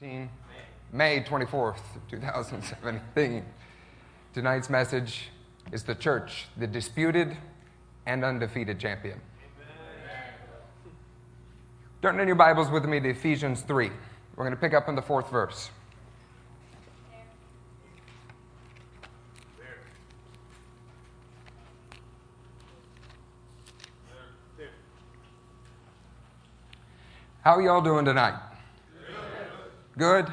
May 24th, 2017. Tonight's message is the church, the disputed and undefeated champion. Turn in your Bibles with me to Ephesians 3. We're going to pick up in the fourth verse. How are y'all doing tonight? Good?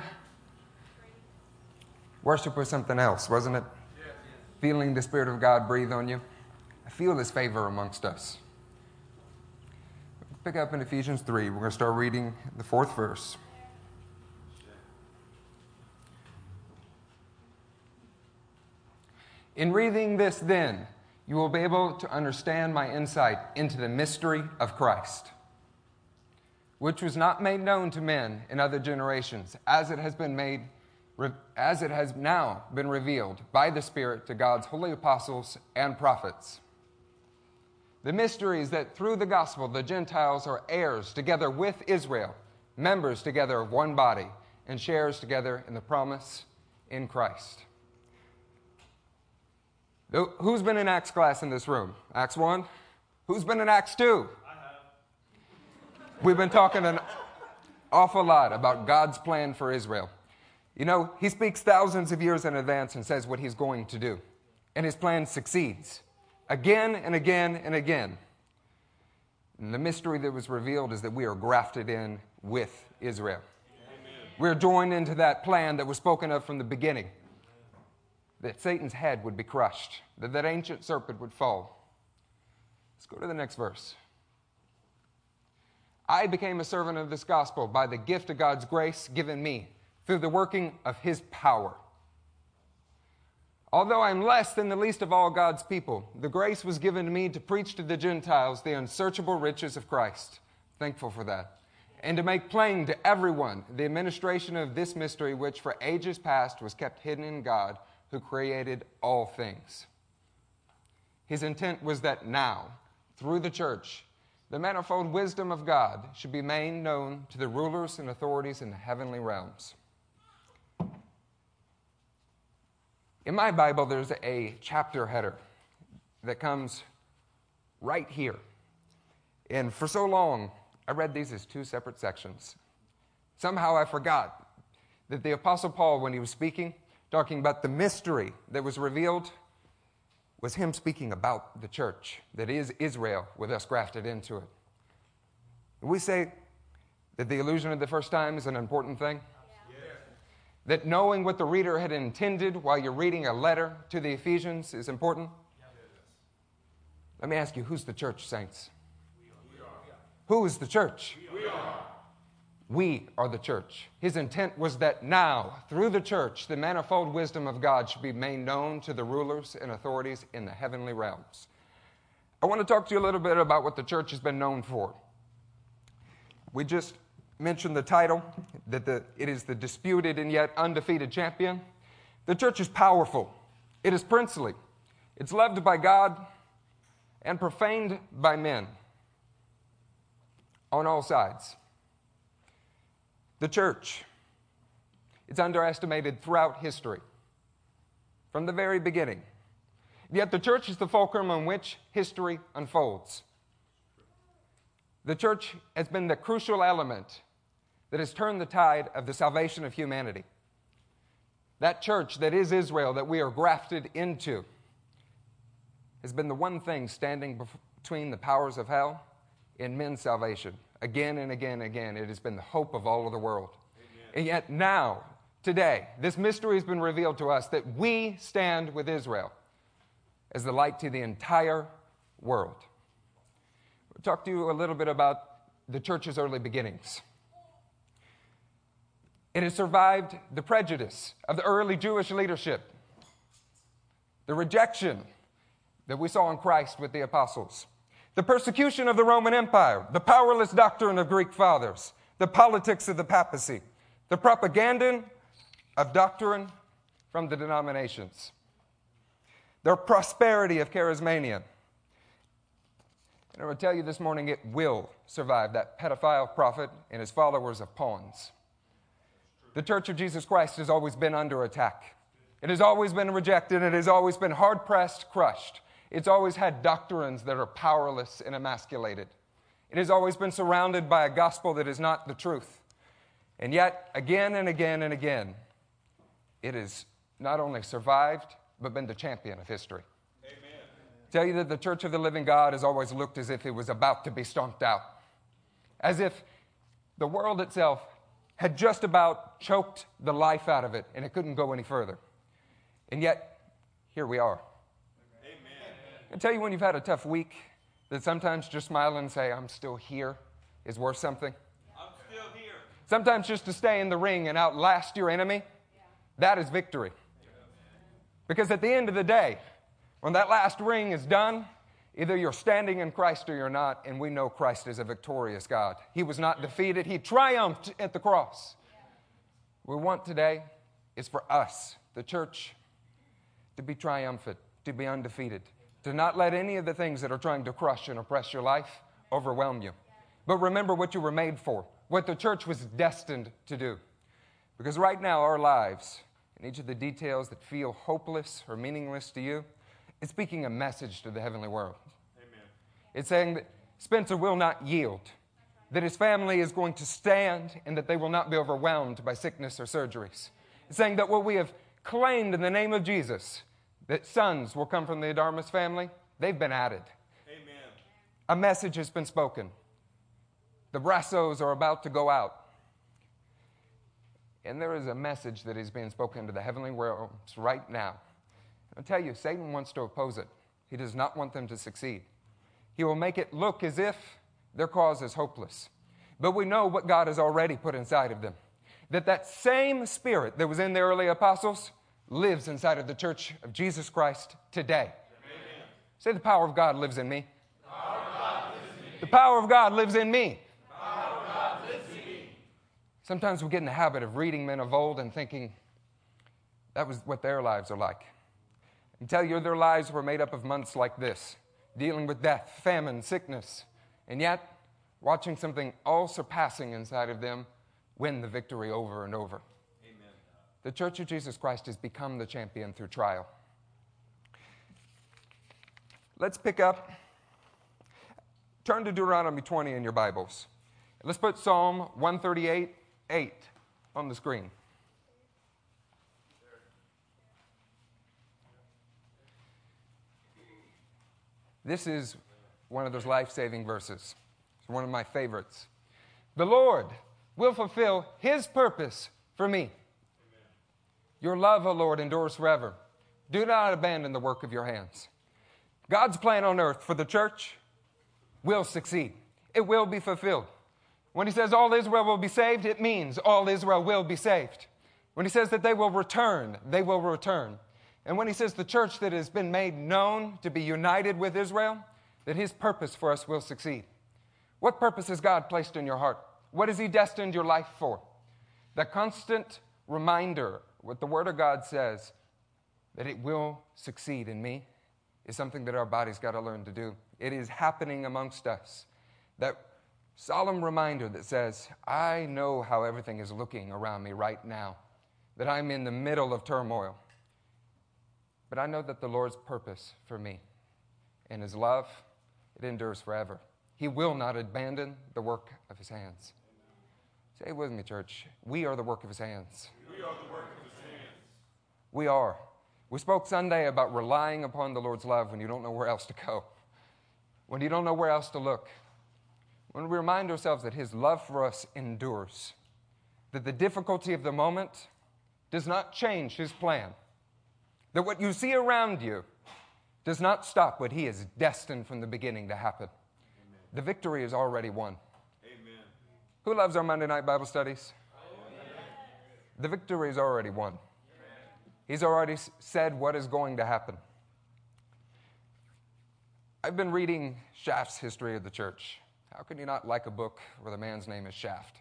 Worship was something else, wasn't it? Feeling the Spirit of God breathe on you. I feel His favor amongst us. Pick up in Ephesians 3. We're going to start reading the fourth verse. In reading this, then, you will be able to understand my insight into the mystery of Christ which was not made known to men in other generations, as it has been made as it has now been revealed by the Spirit to God's holy apostles and prophets. The mystery is that through the gospel, the Gentiles are heirs together with Israel, members together of one body, and shares together in the promise in Christ. Who's been in Acts class in this room? Acts 1? Who's been in Acts 2? We've been talking an awful lot about God's plan for Israel. You know, He speaks thousands of years in advance and says what He's going to do. And His plan succeeds again and again and again. And the mystery that was revealed is that we are grafted in with Israel. Amen. We're joined into that plan that was spoken of from the beginning that Satan's head would be crushed, that that ancient serpent would fall. Let's go to the next verse. I became a servant of this gospel by the gift of God's grace given me through the working of his power. Although I'm less than the least of all God's people, the grace was given to me to preach to the Gentiles the unsearchable riches of Christ. Thankful for that. And to make plain to everyone the administration of this mystery, which for ages past was kept hidden in God, who created all things. His intent was that now, through the church, the manifold wisdom of God should be made known to the rulers and authorities in the heavenly realms. In my Bible, there's a chapter header that comes right here. And for so long, I read these as two separate sections. Somehow I forgot that the Apostle Paul, when he was speaking, talking about the mystery that was revealed was him speaking about the church that is Israel with us grafted into it. We say that the illusion of the first time is an important thing. That knowing what the reader had intended while you're reading a letter to the Ephesians is important. Let me ask you who's the church, saints? Who is the church? We are. We are the church. His intent was that now, through the church, the manifold wisdom of God should be made known to the rulers and authorities in the heavenly realms. I want to talk to you a little bit about what the church has been known for. We just mentioned the title, that the, it is the disputed and yet undefeated champion. The church is powerful, it is princely, it's loved by God and profaned by men on all sides. The church, it's underestimated throughout history, from the very beginning. Yet the church is the fulcrum on which history unfolds. The church has been the crucial element that has turned the tide of the salvation of humanity. That church that is Israel, that we are grafted into, has been the one thing standing between the powers of hell and men's salvation. Again and again and again, it has been the hope of all of the world. Amen. And yet, now, today, this mystery has been revealed to us that we stand with Israel as the light to the entire world. I'll talk to you a little bit about the church's early beginnings. It has survived the prejudice of the early Jewish leadership, the rejection that we saw in Christ with the apostles the persecution of the Roman Empire, the powerless doctrine of Greek fathers, the politics of the papacy, the propaganda of doctrine from the denominations, the prosperity of charismania. And I will tell you this morning, it will survive that pedophile prophet and his followers of pawns. The Church of Jesus Christ has always been under attack. It has always been rejected. It has always been hard pressed, crushed. It's always had doctrines that are powerless and emasculated. It has always been surrounded by a gospel that is not the truth. And yet, again and again and again, it has not only survived, but been the champion of history. Amen. Tell you that the Church of the Living God has always looked as if it was about to be stomped out, as if the world itself had just about choked the life out of it and it couldn't go any further. And yet, here we are. I tell you when you've had a tough week that sometimes just smile and say, I'm still here is worth something. I'm still here. Sometimes just to stay in the ring and outlast your enemy, that is victory. Because at the end of the day, when that last ring is done, either you're standing in Christ or you're not, and we know Christ is a victorious God. He was not defeated, He triumphed at the cross. What we want today is for us, the church, to be triumphant, to be undefeated, to not let any of the things that are trying to crush and oppress your life overwhelm you. But remember what you were made for, what the church was destined to do. Because right now, our lives, and each of the details that feel hopeless or meaningless to you, is speaking a message to the heavenly world. Amen. It's saying that Spencer will not yield, that his family is going to stand, and that they will not be overwhelmed by sickness or surgeries. It's saying that what we have claimed in the name of Jesus, that sons will come from the Adarmas family, they've been added. Amen. A message has been spoken. The Brassos are about to go out. And there is a message that is being spoken to the heavenly realms right now. I'll tell you, Satan wants to oppose it. He does not want them to succeed. He will make it look as if their cause is hopeless. But we know what God has already put inside of them. That that same spirit that was in the early apostles lives inside of the church of Jesus Christ today. Amen. Say, the power of God lives in me. The power of God lives in me. Sometimes we get in the habit of reading men of old and thinking that was what their lives are like. I tell you, their lives were made up of months like this, dealing with death, famine, sickness, and yet watching something all surpassing inside of them win the victory over and over. The Church of Jesus Christ has become the champion through trial. Let's pick up, turn to Deuteronomy 20 in your Bibles. Let's put Psalm 138 8 on the screen. This is one of those life saving verses. It's one of my favorites. The Lord will fulfill his purpose for me. Your love, O Lord, endures forever. Do not abandon the work of your hands. God's plan on earth for the church will succeed, it will be fulfilled. When he says all Israel will be saved, it means all Israel will be saved. When he says that they will return, they will return. And when he says the church that has been made known to be united with Israel, that his purpose for us will succeed. What purpose has God placed in your heart? What has he destined your life for? The constant reminder, what the Word of God says, that it will succeed in me, is something that our body's got to learn to do. It is happening amongst us. That solemn reminder that says, I know how everything is looking around me right now, that I'm in the middle of turmoil. But I know that the Lord's purpose for me and His love, it endures forever. He will not abandon the work of His hands. Say with me, church. We are the work of His hands. We are the work of His hands. We are. We spoke Sunday about relying upon the Lord's love when you don't know where else to go, when you don't know where else to look, when we remind ourselves that His love for us endures, that the difficulty of the moment does not change His plan, that what you see around you does not stop what He has destined from the beginning to happen. Amen. The victory is already won. Amen. Who loves our Monday night Bible studies? Amen. The victory is already won. He's already said what is going to happen. I've been reading Schaff's history of the church. How can you not like a book where the man's name is Shaft?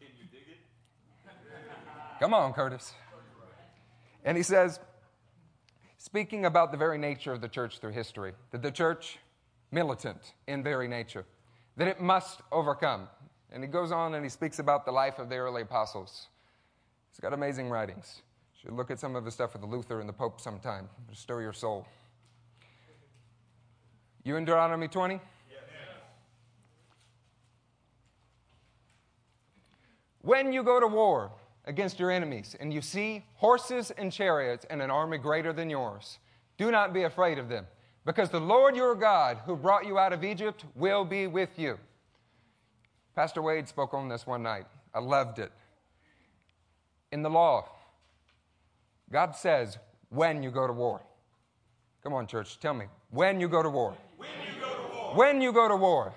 Can you dig it? Come on, Curtis. And he says, speaking about the very nature of the church through history, that the church, militant in very nature, that it must overcome. And he goes on and he speaks about the life of the early apostles. He's got amazing writings. You should look at some of his stuff with Luther and the Pope sometime. It'll stir your soul. You in Deuteronomy 20? When you go to war against your enemies and you see horses and chariots and an army greater than yours, do not be afraid of them, because the Lord your God, who brought you out of Egypt, will be with you. Pastor Wade spoke on this one night. I loved it. In the law, God says, when you go to war. Come on, church, tell me. When you go to war. When you go to war. When you go to war.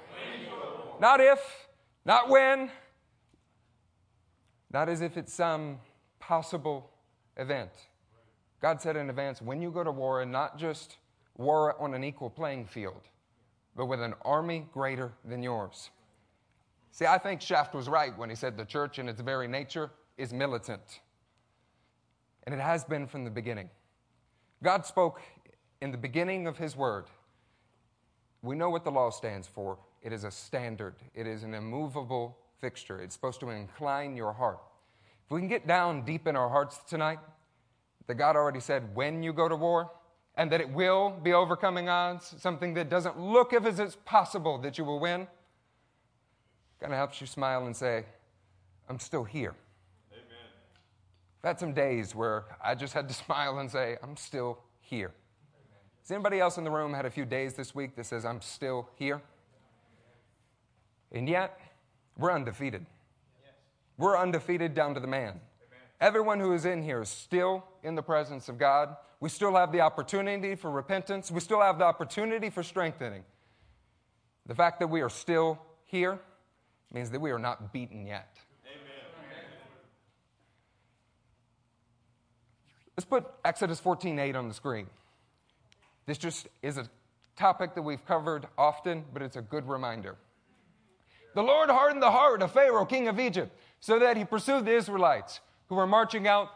Not if, not when, not as if it's some possible event. God said in advance, when you go to war, and not just war on an equal playing field, but with an army greater than yours. See, I think Shaft was right when he said the church in its very nature is militant. And it has been from the beginning. God spoke in the beginning of his word. We know what the law stands for it is a standard, it is an immovable fixture. It's supposed to incline your heart. If we can get down deep in our hearts tonight, that God already said when you go to war, and that it will be overcoming odds, something that doesn't look as if it's possible that you will win, kind of helps you smile and say, I'm still here. I've had some days where I just had to smile and say, I'm still here. Has anybody else in the room had a few days this week that says, I'm still here? And yet, we're undefeated. We're undefeated down to the man. Everyone who is in here is still in the presence of God. We still have the opportunity for repentance. We still have the opportunity for strengthening. The fact that we are still here means that we are not beaten yet. Let's put Exodus 14:8 on the screen. This just is a topic that we've covered often, but it's a good reminder. The Lord hardened the heart of Pharaoh, king of Egypt, so that he pursued the Israelites who were marching out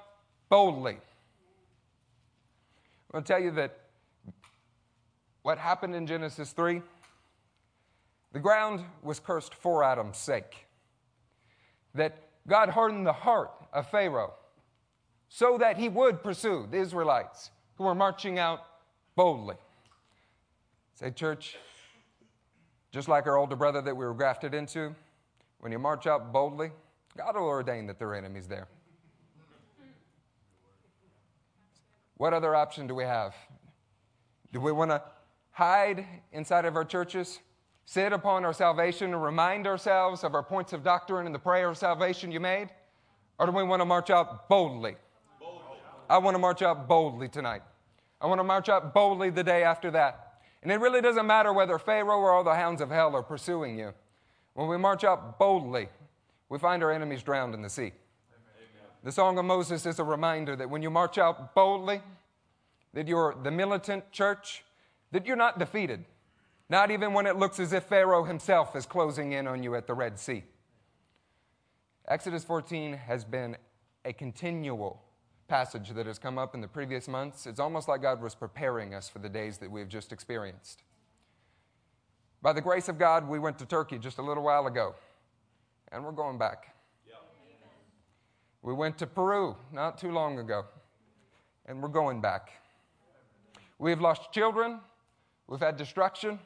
boldly. I'm going to tell you that what happened in Genesis 3, the ground was cursed for Adam's sake. That God hardened the heart of Pharaoh so that he would pursue the Israelites who were marching out boldly. Say, church, just like our older brother that we were grafted into, when you march out boldly, God will ordain that there are enemies there. What other option do we have? Do we want to hide inside of our churches, sit upon our salvation, and remind ourselves of our points of doctrine and the prayer of salvation you made? Or do we want to march out boldly? I want to march out boldly tonight. I want to march out boldly the day after that. And it really doesn't matter whether Pharaoh or all the hounds of hell are pursuing you. When we march out boldly, we find our enemies drowned in the sea. The Song of Moses is a reminder that when you march out boldly, that you're the militant church, that you're not defeated, not even when it looks as if Pharaoh himself is closing in on you at the Red Sea. Exodus 14 has been a continual passage that has come up in the previous months. It's almost like God was preparing us for the days that we've just experienced. By the grace of God, we went to Turkey just a little while ago, and we're going back. We went to Peru not too long ago, and we're going back. We've lost children, we've had destruction,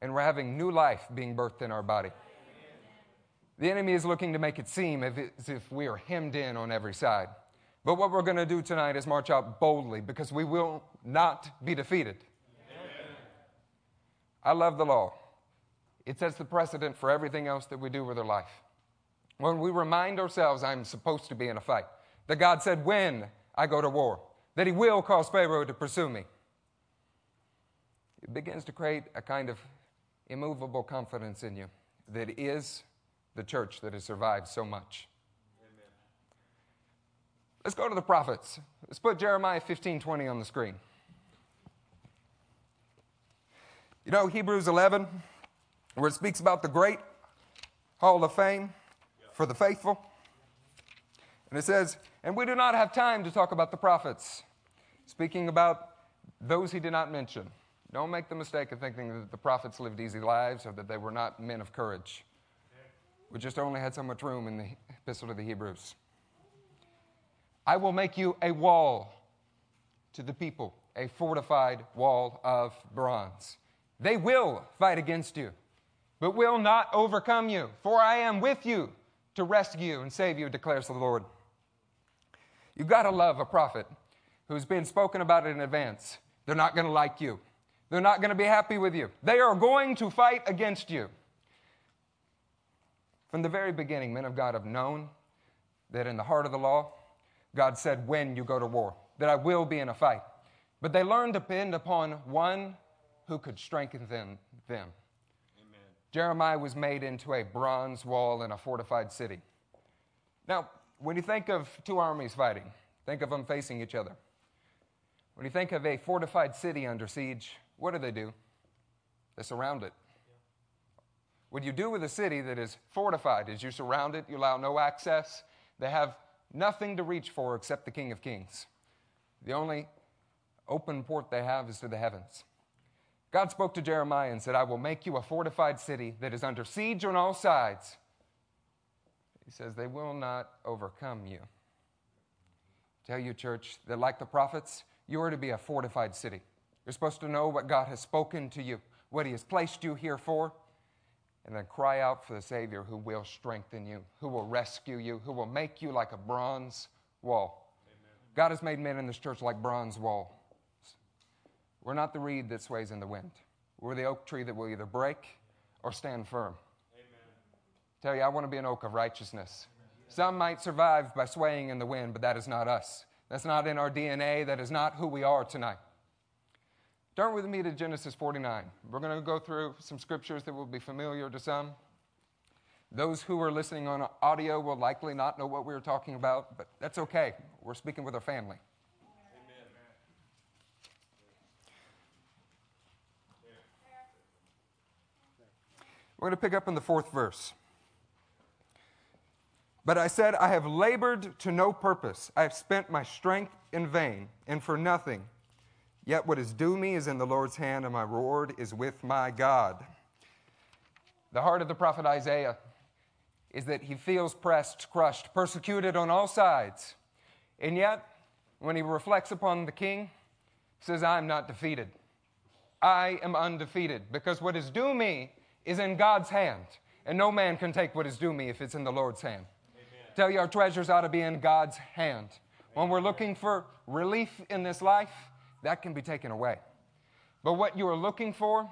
and we're having new life being birthed in our body. The enemy is looking to make it seem as if we are hemmed in on every side. But what we're going to do tonight is march out boldly because we will not be defeated. Amen. I love the law. It sets the precedent for everything else that we do with our life. When we remind ourselves, I'm supposed to be in a fight, that God said, when I go to war, that He will cause Pharaoh to pursue me, it begins to create a kind of immovable confidence in you that is the church that has survived so much. Let's go to the prophets. Let's put Jeremiah 15 20 on the screen. You know, Hebrews 11, where it speaks about the great hall of fame for the faithful. And it says, and we do not have time to talk about the prophets, speaking about those he did not mention. Don't make the mistake of thinking that the prophets lived easy lives or that they were not men of courage. We just only had so much room in the Epistle to the Hebrews. I will make you a wall to the people, a fortified wall of bronze. They will fight against you, but will not overcome you, for I am with you to rescue you and save you, declares the Lord. You've got to love a prophet who's been spoken about in advance. They're not going to like you. They're not going to be happy with you. They are going to fight against you. From the very beginning, men of God have known that in the heart of the law, God said, when you go to war, that I will be in a fight. But they learned to depend upon one who could strengthen them. them. Jeremiah was made into a bronze wall in a fortified city. Now, when you think of two armies fighting, think of them facing each other. When you think of a fortified city under siege, what do they do? They surround it. What you do with a city that is fortified is you surround it, you allow no access. They have nothing to reach for except the King of Kings. The only open port they have is to the heavens. God spoke to Jeremiah and said, I will make you a fortified city that is under siege on all sides. He says, They will not overcome you. Tell you, church, that like the prophets, you are to be a fortified city. You're supposed to know what God has spoken to you, what He has placed you here for, and then cry out for the Savior who will strengthen you, who will rescue you, who will make you like a bronze wall. Amen. God has made men in this church like bronze walls. We're not the reed that sways in the wind. We're the oak tree that will either break or stand firm. Amen. Tell you, I want to be an oak of righteousness. Some might survive by swaying in the wind, but that is not us. That's not in our DNA. That is not who we are tonight. Turn with me to Genesis 49. We're going to go through some scriptures that will be familiar to some. Those who are listening on audio will likely not know what we are talking about, but that's okay. We're speaking with our family. We're going to pick up in the fourth verse. But I said, I have labored to no purpose. I have spent my strength in vain and for nothing. Yet what is due me is in the Lord's hand, and my reward is with my God. The heart of the prophet Isaiah is that he feels pressed, crushed, persecuted on all sides. And yet, when he reflects upon the king, he says, I am not defeated. I am undefeated because what is due me is in God's hand, and no man can take what is due me if it's in the Lord's hand. Amen. Tell you, our treasures ought to be in God's hand. When we're looking for relief in this life, that can be taken away. But what you are looking for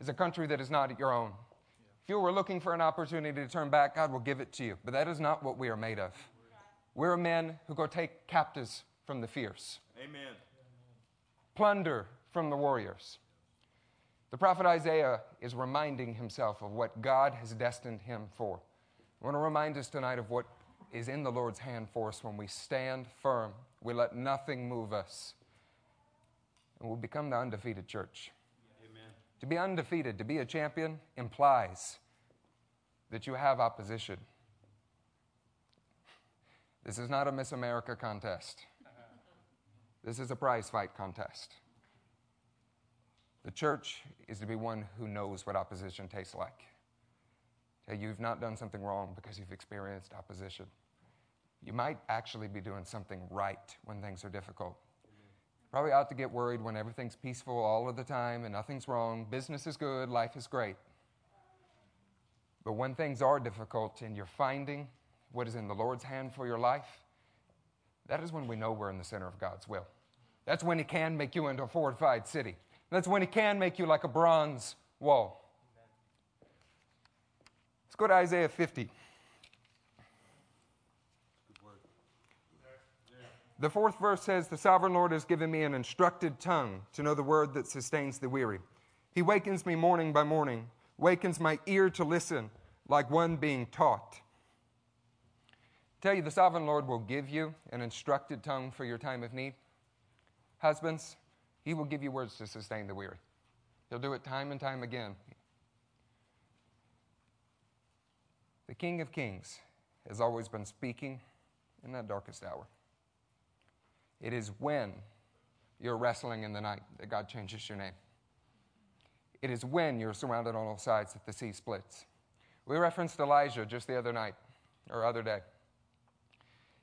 is a country that is not your own. If you were looking for an opportunity to turn back, God will give it to you. But that is not what we are made of. We're men who go take captives from the fierce. Amen. Plunder from the warriors. The prophet Isaiah is reminding himself of what God has destined him for. I want to remind us tonight of what is in the Lord's hand for us when we stand firm. We let nothing move us. And we'll become the undefeated church. Amen. To be undefeated, to be a champion, implies that you have opposition. This is not a Miss America contest. This is a prize fight contest. The church is to be one who knows what opposition tastes like. You've not done something wrong because you've experienced opposition. You might actually be doing something right when things are difficult. Probably ought to get worried when everything's peaceful all of the time and nothing's wrong. Business is good, life is great. But when things are difficult and you're finding what is in the Lord's hand for your life, that is when we know we're in the center of God's will. That's when He can make you into a fortified city. That's when He can make you like a bronze wall. Let's go to Isaiah 50. The fourth verse says, The sovereign Lord has given me an instructed tongue to know the word that sustains the weary. He wakens me morning by morning, wakens my ear to listen like one being taught. Tell you, the sovereign Lord will give you an instructed tongue for your time of need. Husbands, he will give you words to sustain the weary. He'll do it time and time again. The King of Kings has always been speaking in that darkest hour. It is when you're wrestling in the night that God changes your name. It is when you're surrounded on all sides that the sea splits. We referenced Elijah just the other night or other day.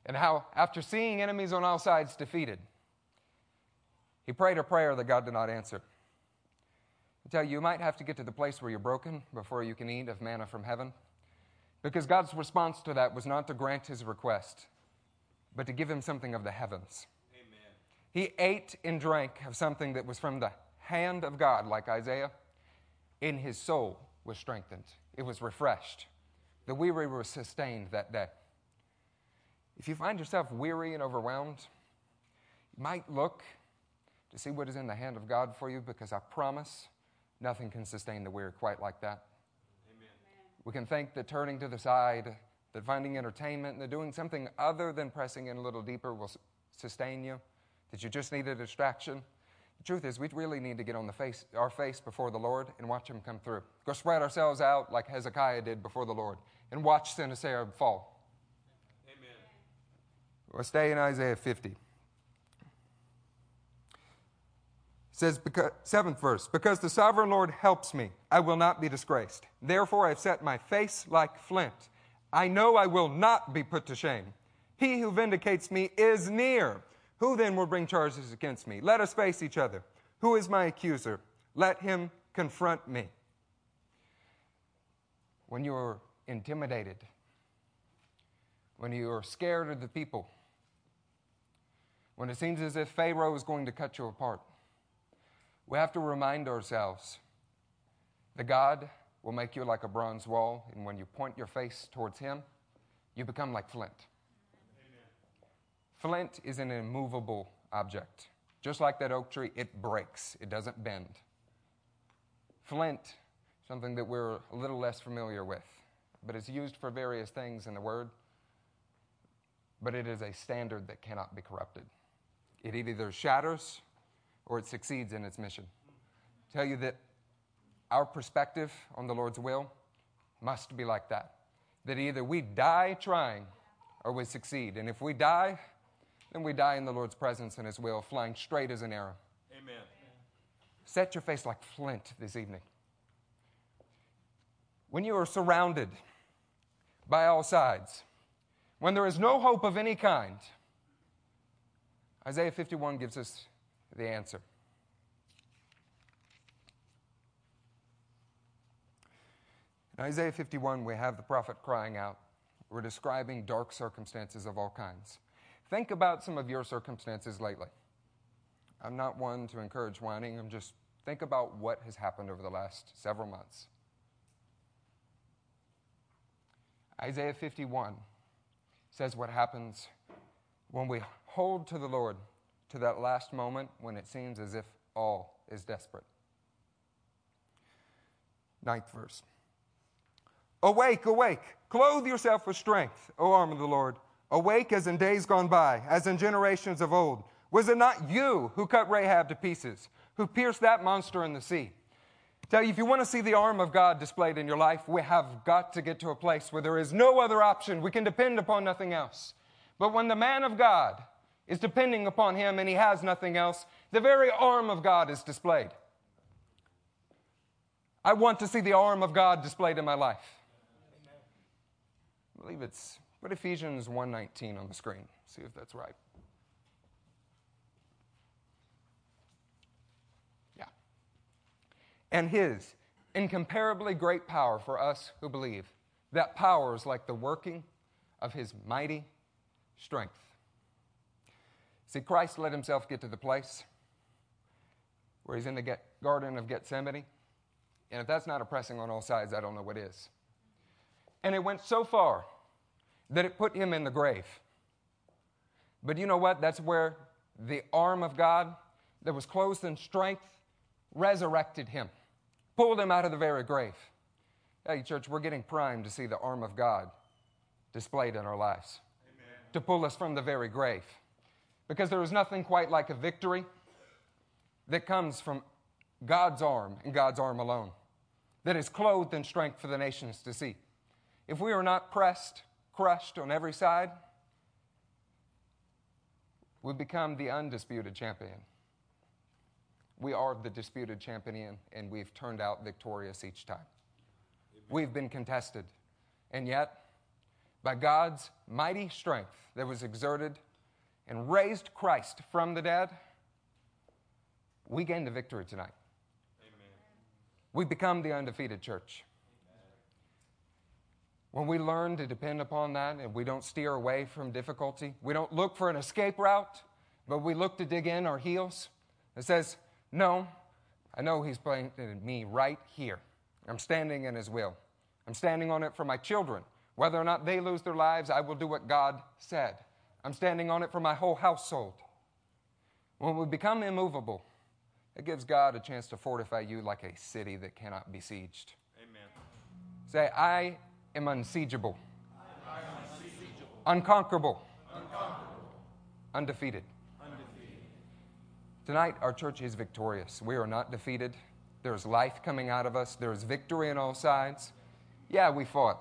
And how, after seeing enemies on all sides defeated, he prayed a prayer that God did not answer. I tell you, you might have to get to the place where you're broken before you can eat of manna from heaven. Because God's response to that was not to grant his request, but to give him something of the heavens. He ate and drank of something that was from the hand of God, like Isaiah, and his soul was strengthened. It was refreshed. The weary were sustained that day. If you find yourself weary and overwhelmed, you might look to see what is in the hand of God for you because I promise nothing can sustain the weary quite like that. Amen. We can think that turning to the side, that finding entertainment, and that doing something other than pressing in a little deeper will sustain you, that you just need a distraction. The truth is, we really need to get on the face, our face before the Lord and watch Him come through. Go spread ourselves out like Hezekiah did before the Lord and watch Sennacherib fall. Amen. We'll stay in Isaiah 50. says, because, seventh verse, because the sovereign Lord helps me, I will not be disgraced. Therefore, I've set my face like flint. I know I will not be put to shame. He who vindicates me is near. Who then will bring charges against me? Let us face each other. Who is my accuser? Let him confront me. When you're intimidated, when you're scared of the people, when it seems as if Pharaoh is going to cut you apart, we have to remind ourselves that God will make you like a bronze wall, and when you point your face towards Him, you become like flint. Flint is an immovable object. Just like that oak tree, it breaks, it doesn't bend. Flint, something that we're a little less familiar with, but it's used for various things in the Word, but it is a standard that cannot be corrupted. It either shatters or it succeeds in its mission. Tell you that our perspective on the Lord's will must be like that. That either we die trying or we succeed. And if we die, then we die in the Lord's presence and His will, flying straight as an arrow. Amen. Set your face like flint this evening. When you are surrounded by all sides, when there is no hope of any kind, Isaiah 51 gives us the answer. In Isaiah 51, we have the prophet crying out. We're describing dark circumstances of all kinds. Think about some of your circumstances lately. I'm not one to encourage whining. I'm just think about what has happened over the last several months. Isaiah 51 says what happens when we hold to the Lord to that last moment when it seems as if all is desperate. Ninth verse. Awake, awake, clothe yourself with strength, O arm of the Lord. Awake as in days gone by, as in generations of old. Was it not you who cut Rahab to pieces, who pierced that monster in the sea? Tell you, if you want to see the arm of God displayed in your life, we have got to get to a place where there is no other option. We can depend upon nothing else. But when the man of God is depending upon him and he has nothing else, the very arm of God is displayed. I want to see the arm of God displayed in my life. I believe it's put Ephesians 1:19 on the screen. See if that's right. Yeah. And his incomparably great power for us who believe. That power is like the working of his mighty strength See, Christ let himself get to the place where he's in the Garden of Gethsemane. And if that's not oppressing on all sides, I don't know what is. And it went so far that it put him in the grave. But you know what? That's where the arm of God that was clothed in strength resurrected him, pulled him out of the very grave. Hey, church, we're getting primed to see the arm of God displayed in our lives, Amen. to pull us from the very grave. Because there is nothing quite like a victory that comes from God's arm and God's arm alone, that is clothed in strength for the nations to see. If we are not pressed, crushed on every side, we become the undisputed champion. We are the disputed champion, and we've turned out victorious each time. We've been contested. And yet, by God's mighty strength that was exerted and raised Christ from the dead, we gain the victory tonight. Amen. We become the undefeated church. When we learn to depend upon that and we don't steer away from difficulty, we don't look for an escape route, but we look to dig in our heels. It says, No, I know He's planted me right here. I'm standing in His will. I'm standing on it for my children. Whether or not they lose their lives, I will do what God said. I'm standing on it for my whole household. When we become immovable, it gives God a chance to fortify you like a city that cannot be sieged. Amen. Say, I am unsiegeable, unconquerable, undefeated. Tonight, our church is victorious. We are not defeated. There's life coming out of us, there's victory on all sides. Yeah, we fought,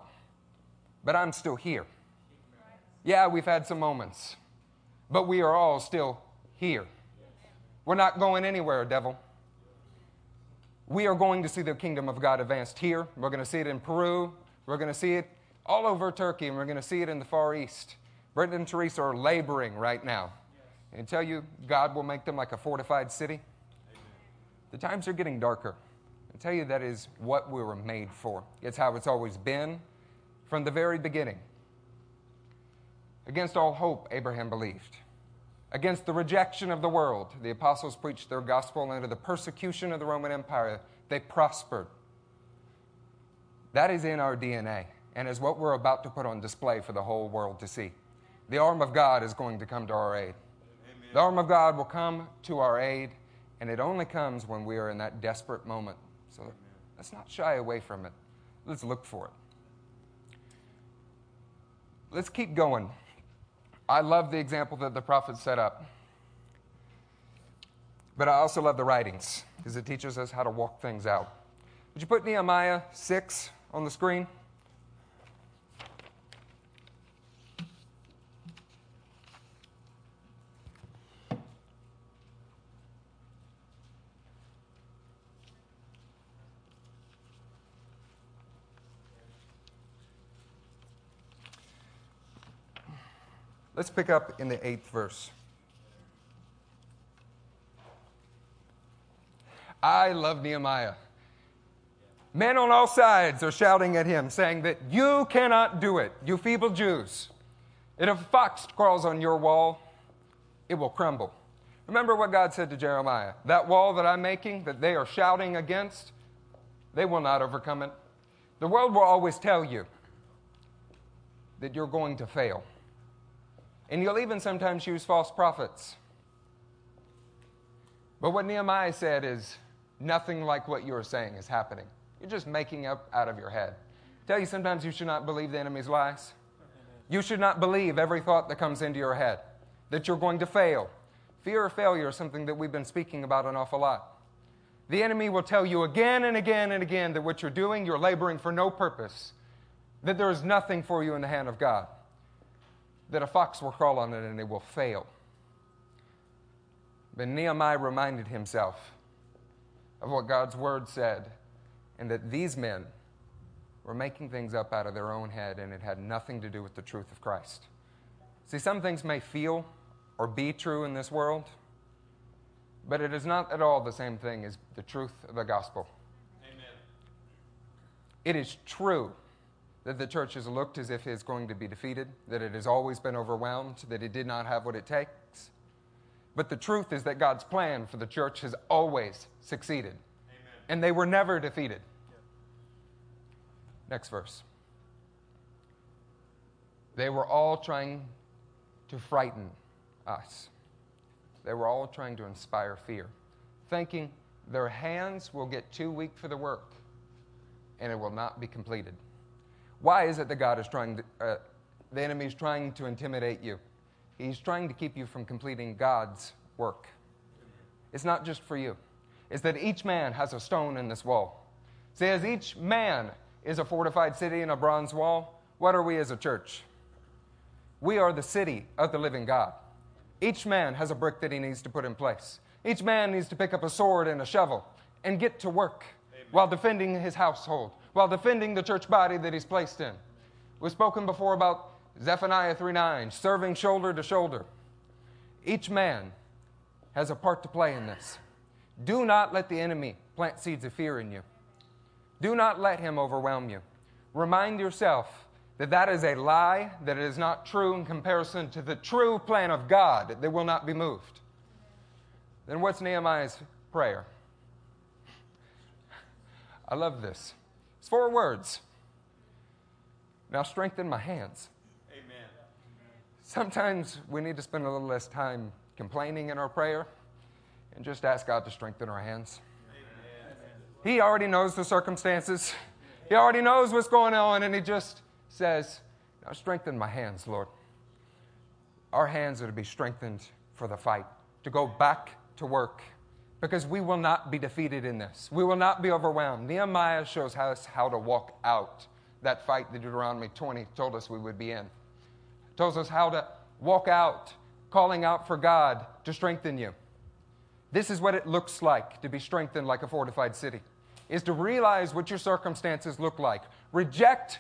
but I'm still here. Yeah, we've had some moments, but we are all still here. We're not going anywhere, devil. We are going to see the kingdom of God advanced here. We're going to see it in Peru. We're going to see it all over Turkey, and we're going to see it in the Far East. Brendan and Teresa are laboring right now. And tell you, God will make them like a fortified city. The times are getting darker. I tell you, that is what we were made for. It's how it's always been from the very beginning. Against all hope, Abraham believed. Against the rejection of the world, the apostles preached their gospel. Under the persecution of the Roman Empire, they prospered. That is in our DNA and is what we're about to put on display for the whole world to see. The arm of God is going to come to our aid. Amen. The arm of God will come to our aid, and it only comes when we are in that desperate moment. So let's not shy away from it. Let's look for it. Let's keep going. I love the example that the prophet set up. But I also love the writings because it teaches us how to walk things out. Would you put Nehemiah 6 on the screen? Let's pick up in the eighth verse. I love Nehemiah. Men on all sides are shouting at him, saying that you cannot do it, you feeble Jews. If a fox crawls on your wall, it will crumble. Remember what God said to Jeremiah that wall that I'm making, that they are shouting against, they will not overcome it. The world will always tell you that you're going to fail. And you'll even sometimes use false prophets. But what Nehemiah said is nothing like what you're saying is happening. You're just making up out of your head. tell you sometimes you should not believe the enemy's lies. You should not believe every thought that comes into your head that you're going to fail. Fear of failure is something that we've been speaking about an awful lot. The enemy will tell you again and again and again that what you're doing, you're laboring for no purpose, that there is nothing for you in the hand of God, that a fox will crawl on it and it will fail. But Nehemiah reminded himself of what God's word said, and that these men were making things up out of their own head, and it had nothing to do with the truth of Christ. See, some things may feel or be true in this world, but it is not at all the same thing as the truth of the gospel. Amen. It is true that the church has looked as if it is going to be defeated, that it has always been overwhelmed, that it did not have what it takes. But the truth is that God's plan for the church has always succeeded. And they were never defeated. Next verse. They were all trying to frighten us. They were all trying to inspire fear, thinking their hands will get too weak for the work and it will not be completed. Why is it that God is trying to, uh, the enemy is trying to intimidate you? He's trying to keep you from completing God's work. It's not just for you, it's that each man has a stone in this wall. See, as each man is a fortified city and a bronze wall, what are we as a church? We are the city of the living God. Each man has a brick that he needs to put in place. Each man needs to pick up a sword and a shovel and get to work while defending his household, while defending the church body that he's placed in. We've spoken before about Zephaniah 3 9, serving shoulder to shoulder. Each man has a part to play in this. Do not let the enemy plant seeds of fear in you. Do not let him overwhelm you. Remind yourself that that is a lie, that it is not true in comparison to the true plan of God that will not be moved. Then what's Nehemiah's prayer? I love this. It's four words. Now strengthen my hands. Amen. Sometimes we need to spend a little less time complaining in our prayer and just ask God to strengthen our hands. He already knows the circumstances. He already knows what's going on, and He just says, Now strengthen my hands, Lord. Our hands are to be strengthened for the fight, to go back to work, because we will not be defeated in this. We will not be overwhelmed. Nehemiah shows us how to walk out that fight that Deuteronomy 20 told us we would be in. It tells us how to walk out, calling out for God to strengthen you. This is what it looks like to be strengthened like a fortified city. Is to realize what your circumstances look like. Reject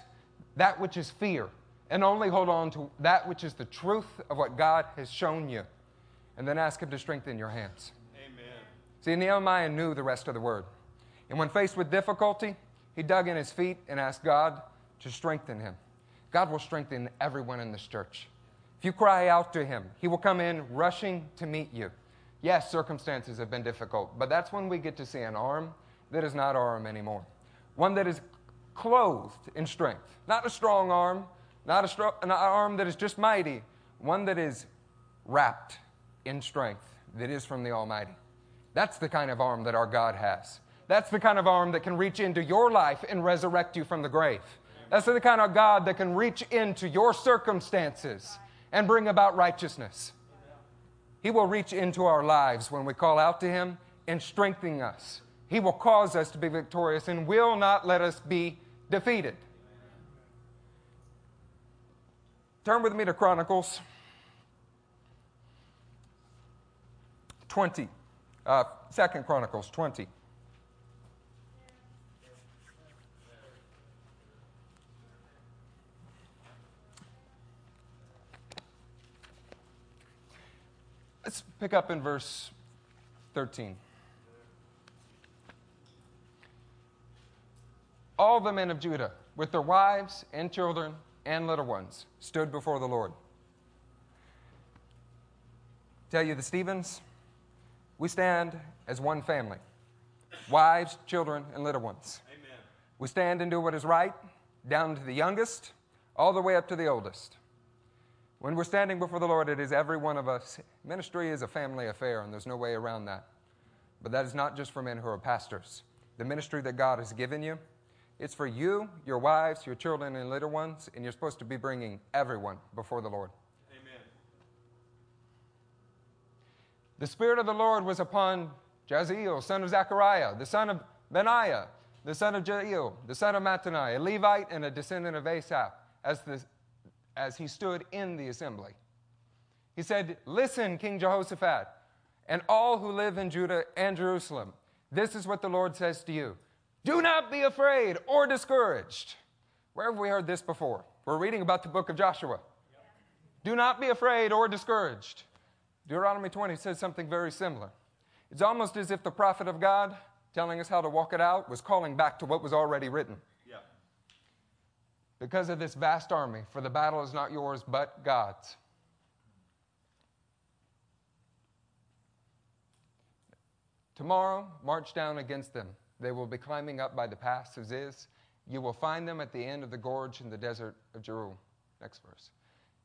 that which is fear and only hold on to that which is the truth of what God has shown you. And then ask Him to strengthen your hands. Amen. See, Nehemiah knew the rest of the word. And when faced with difficulty, he dug in his feet and asked God to strengthen him. God will strengthen everyone in this church. If you cry out to him, he will come in rushing to meet you. Yes, circumstances have been difficult, but that's when we get to see an arm that is not our arm anymore. One that is clothed in strength. Not a strong arm, not, a an arm that is just mighty, one that is wrapped in strength that is from the Almighty. That's the kind of arm that our God has. That's the kind of arm that can reach into your life and resurrect you from the grave. That's the kind of God that can reach into your circumstances and bring about righteousness. He will reach into our lives when we call out to Him and strengthen us. He will cause us to be victorious and will not let us be defeated. Turn with me to Chronicles 20. Uh, Second Chronicles 20. Let's pick up in verse 13. All the men of Judah, with their wives and children and little ones, stood before the Lord. Tell you the Stevens, we stand as one family wives, children, and little ones. Amen. We stand and do what is right, down to the youngest, all the way up to the oldest. When we're standing before the Lord, it is every one of us. Ministry is a family affair, and there's no way around that. But that is not just for men who are pastors. The ministry that God has given you, it's for you, your wives, your children, and little ones, and you're supposed to be bringing everyone before the Lord. Amen. The Spirit of the Lord was upon Jaziel, son of Zechariah, the son of Benaiah, the son of Jael, the son of Mattaniah, a Levite and a descendant of Asaph, as, the, as he stood in the assembly. He said, Listen, King Jehoshaphat, and all who live in Judah and Jerusalem, this is what the Lord says to you. Do not be afraid or discouraged. Where have we heard this before? We're reading about the book of Joshua. Do not be afraid or discouraged. Deuteronomy 20 says something very similar. It's almost as if the prophet of God, telling us how to walk it out, was calling back to what was already written. Because of this vast army, for the battle is not yours, but God's. Tomorrow, march down against them. They will be climbing up by the pass of Ziz. You will find them at the end of the gorge in the desert of Jeruel. Next verse.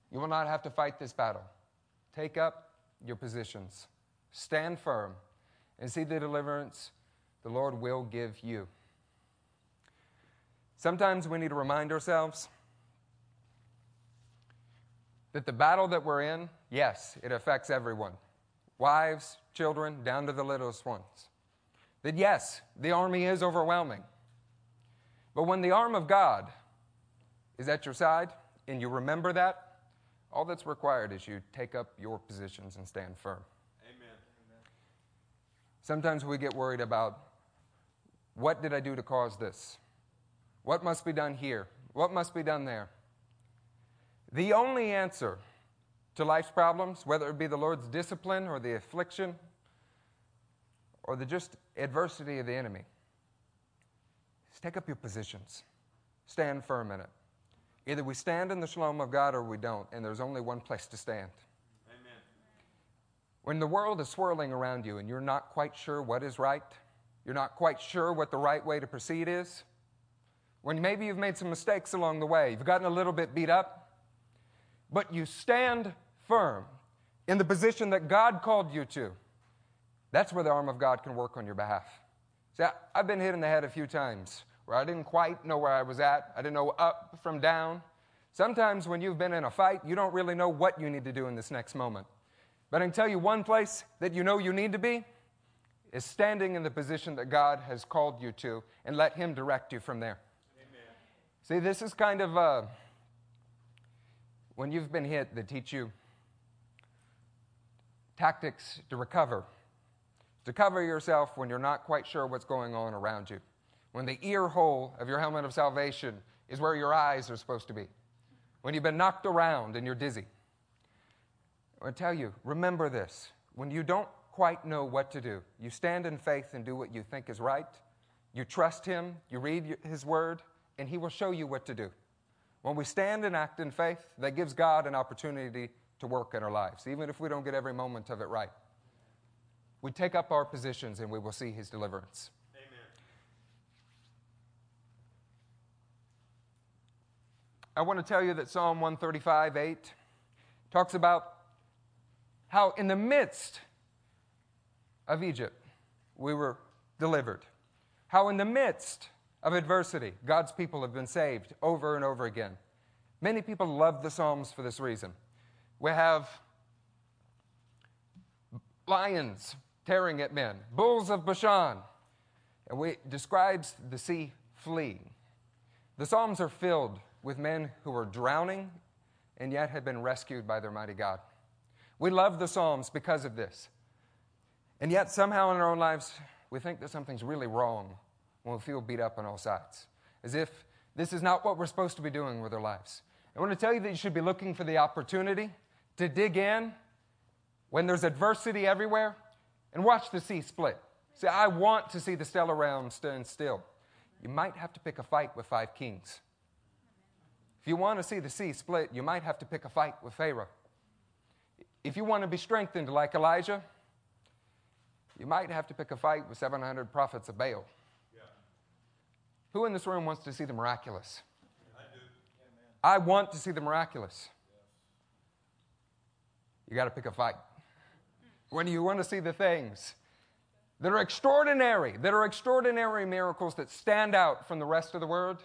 You will not have to fight this battle. Take up your positions, stand firm, and see the deliverance the Lord will give you. Sometimes we need to remind ourselves that the battle that we're in, yes, it affects everyone wives, children, down to the littlest ones. That yes, the army is overwhelming. But when the arm of God is at your side and you remember that, all that's required is you take up your positions and stand firm. Amen. Sometimes we get worried about what did I do to cause this? What must be done here? What must be done there? The only answer to life's problems, whether it be the Lord's discipline or the affliction or the just adversity of the enemy, is take up your positions. Stand firm in it. Either we stand in the shalom of God or we don't, and there's only one place to stand. Amen. When the world is swirling around you and you're not quite sure what is right, you're not quite sure what the right way to proceed is, when maybe you've made some mistakes along the way, you've gotten a little bit beat up, but you stand firm in the position that God called you to, that's where the arm of God can work on your behalf. See, I've been hit in the head a few times where I didn't quite know where I was at. I didn't know up from down. Sometimes when you've been in a fight, you don't really know what you need to do in this next moment. But I can tell you one place that you know you need to be is standing in the position that God has called you to and let Him direct you from there. See, this is kind of uh, when you've been hit, they teach you tactics to recover, to cover yourself when you're not quite sure what's going on around you. When the ear hole of your helmet of salvation is where your eyes are supposed to be. When you've been knocked around and you're dizzy. I tell you, remember this. When you don't quite know what to do, you stand in faith and do what you think is right. You trust Him, you read His Word, and He will show you what to do. When we stand and act in faith, that gives God an opportunity to work in our lives, even if we don't get every moment of it right. We take up our positions and we will see His deliverance. Amen. I want to tell you that Psalm 135 8 talks about how, in the midst of Egypt, we were delivered. How, in the midst of adversity, God's people have been saved over and over again. Many people love the Psalms for this reason. We have lions tearing at men, bulls of Bashan, and we describes the sea fleeing. The Psalms are filled with men who are drowning and yet have been rescued by their mighty God. We love the Psalms because of this. And yet, somehow in our own lives, we think that something's really wrong we feel beat up on all sides, as if this is not what we're supposed to be doing with our lives. I want to tell you that you should be looking for the opportunity to dig in when there's adversity everywhere and watch the sea split. See, I want to see the stellar realm stand still. You might have to pick a fight with five kings. If you want to see the sea split, you might have to pick a fight with Pharaoh. If you want to be strengthened like Elijah, you might have to pick a fight with 700 prophets of Baal. Who in this room wants to see the miraculous? I do. I want to see the miraculous. You got to pick a fight. When you want to see the things that are extraordinary, that are extraordinary miracles that stand out from the rest of the world,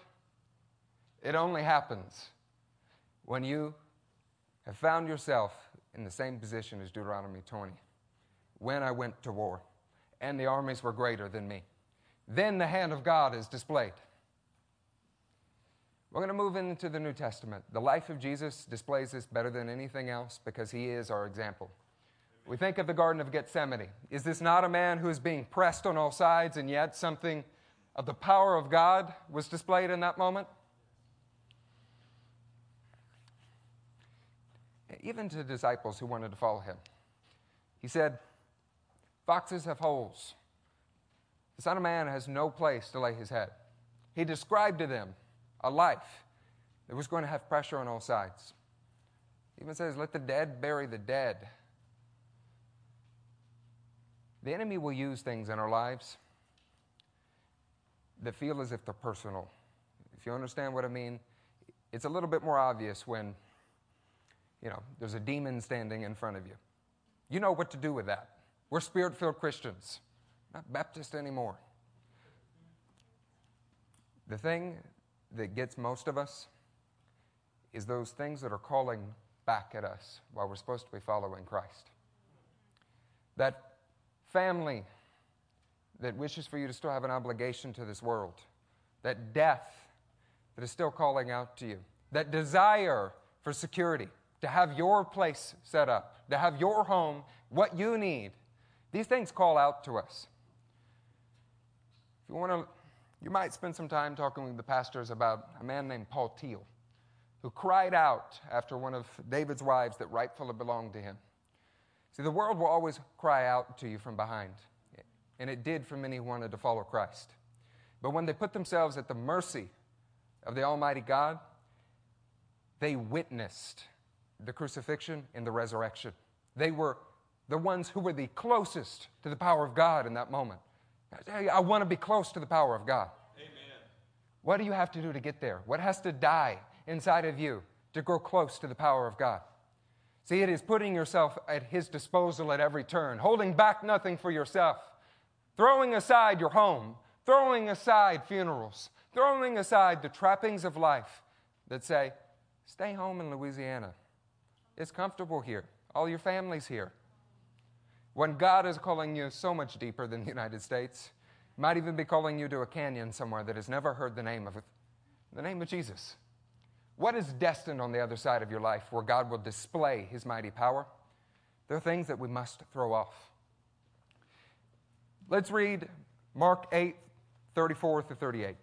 it only happens when you have found yourself in the same position as Deuteronomy 20. When I went to war, and the armies were greater than me. Then the hand of God is displayed. We're going to move into the New Testament. The life of Jesus displays this better than anything else because he is our example. We think of the Garden of Gethsemane. Is this not a man who is being pressed on all sides, and yet something of the power of God was displayed in that moment? Even to disciples who wanted to follow him. He said, Foxes have holes. The Son of Man has no place to lay his head. He described to them a life that was going to have pressure on all sides. He even says, Let the dead bury the dead. The enemy will use things in our lives that feel as if they're personal. If you understand what I mean, it's a little bit more obvious when, you know, there's a demon standing in front of you. You know what to do with that. We're spirit filled Christians, not Baptist anymore. The thing that gets most of us is those things that are calling back at us while we're supposed to be following Christ. That family that wishes for you to still have an obligation to this world. That death that is still calling out to you. That desire for security, to have your place set up, to have your home, what you need. These things call out to us. You want to You might spend some time talking with the pastors about a man named Paltiel, who cried out after one of David's wives that rightfully belonged to him. See, the world will always cry out to you from behind, and it did for many who wanted to follow Christ. But when they put themselves at the mercy of the Almighty God, they witnessed the crucifixion and the resurrection. They were the ones who were the closest to the power of God in that moment. I want to be close to the power of God. Amen. What do you have to do to get there? What has to die inside of you to grow close to the power of God? See, it is putting yourself at His disposal at every turn, holding back nothing for yourself, throwing aside your home, throwing aside funerals, throwing aside the trappings of life that say, stay home in Louisiana. It's comfortable here. All your family's here. When God is calling you so much deeper than the United States, might even be calling you to a canyon somewhere that has never heard the name of the name of Jesus. What is destined on the other side of your life where God will display his mighty power? There are things that we must throw off. Let's read Mark 8, 34 through 38.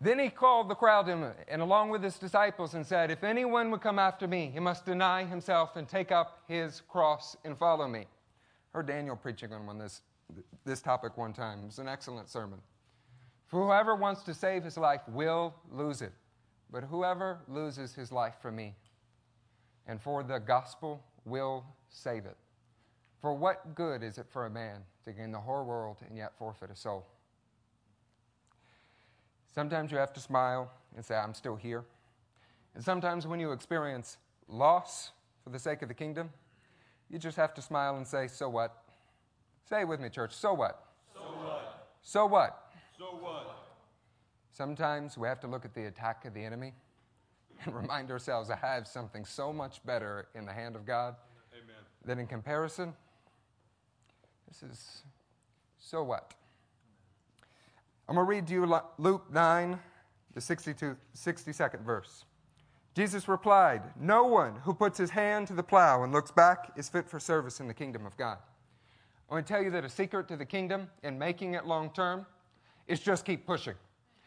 Then he called the crowd him, and along with his disciples, and said, If anyone would come after me, he must deny himself and take up his cross and follow me. I heard Daniel preaching on this, this topic one time. It was an excellent sermon. For whoever wants to save his life will lose it, but whoever loses his life for me and for the gospel will save it. For what good is it for a man to gain the whole world and yet forfeit a soul? Sometimes you have to smile and say, I'm still here. And sometimes when you experience loss for the sake of the kingdom, you just have to smile and say, So what? Say it with me, church. So what? So what? So what? So what? Sometimes we have to look at the attack of the enemy and remind ourselves, I have something so much better in the hand of God Amen. that in comparison, this is so what? I'm going to read to you Luke 9, the 62, 62nd verse. Jesus replied, No one who puts his hand to the plow and looks back is fit for service in the kingdom of God. I want to tell you that a secret to the kingdom and making it long term is just keep pushing.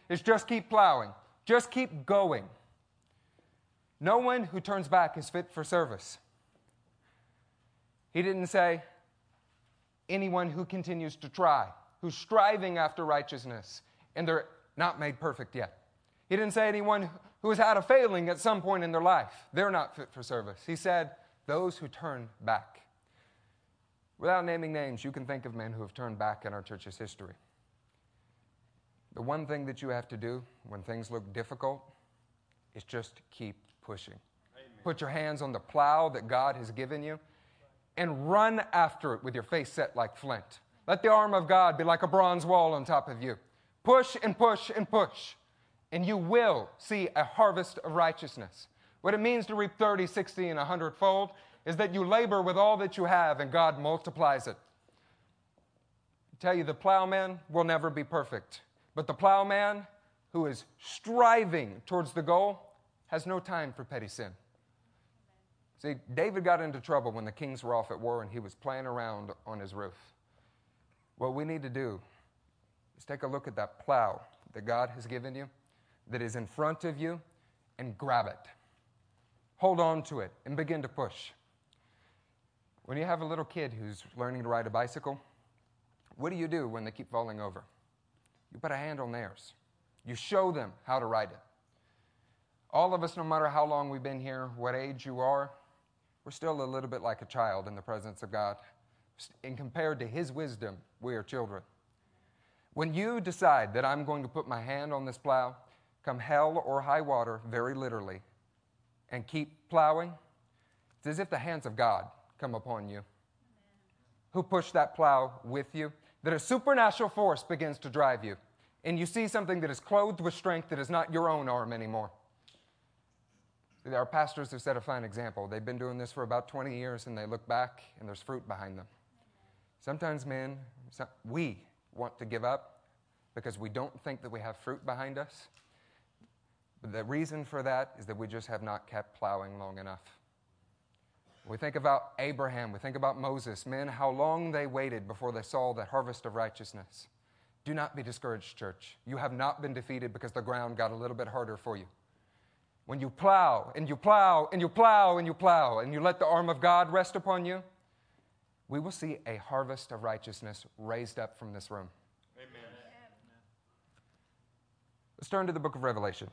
It's just keep plowing. Just keep going. No one who turns back is fit for service. He didn't say anyone who continues to try who's striving after righteousness and they're not made perfect yet. He didn't say anyone who has had a failing at some point in their life, they're not fit for service. He said those who turn back. Without naming names, you can think of men who have turned back in our church's history. The one thing that you have to do when things look difficult is just keep pushing. Amen. Put your hands on the plow that God has given you and run after it with your face set like flint. Let the arm of God be like a bronze wall on top of you. Push and push and push, and you will see a harvest of righteousness. What it means to reap 30, 60, and 100 fold is that you labor with all that you have and God multiplies it. I tell you, the plowman will never be perfect, but the plowman who is striving towards the goal has no time for petty sin. See, David got into trouble when the kings were off at war and he was playing around on his roof. What we need to do is take a look at that plow that God has given you, that is in front of you, and grab it. Hold on to it and begin to push. When you have a little kid who's learning to ride a bicycle, what do you do when they keep falling over? You put a hand on theirs. You show them how to ride it. All of us, no matter how long we've been here, what age you are, we're still a little bit like a child in the presence of God and compared to His wisdom, we are children. When you decide that I'm going to put my hand on this plow, come hell or high water, very literally, and keep plowing, it's as if the hands of God come upon you. Who push that plow with you, that a supernatural force begins to drive you, and you see something that is clothed with strength that is not your own arm anymore. Our pastors have set a fine example. They've been doing this for about 20 years, and they look back, and there's fruit behind them. Sometimes, men, we want to give up, because we don't think that we have fruit behind us. But the reason for that is that we just have not kept plowing long enough. We think about Abraham, we think about Moses, men, how long they waited before they saw the harvest of righteousness. Do not be discouraged, church. You have not been defeated because the ground got a little bit harder for you. When you plow and you plow and you plow and you plow and you let the arm of God rest upon you, we will see a harvest of righteousness raised up from this room. Amen. Let's turn to the book of Revelation.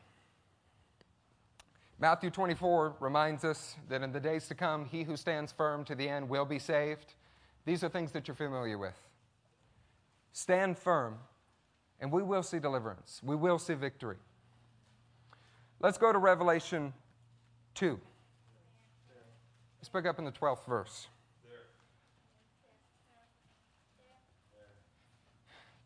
Matthew 24 reminds us that in the days to come, he who stands firm to the end will be saved. These are things that you're familiar with. Stand firm, and we will see deliverance. We will see victory. Let's go to Revelation 2. Let's pick up in the 12th verse.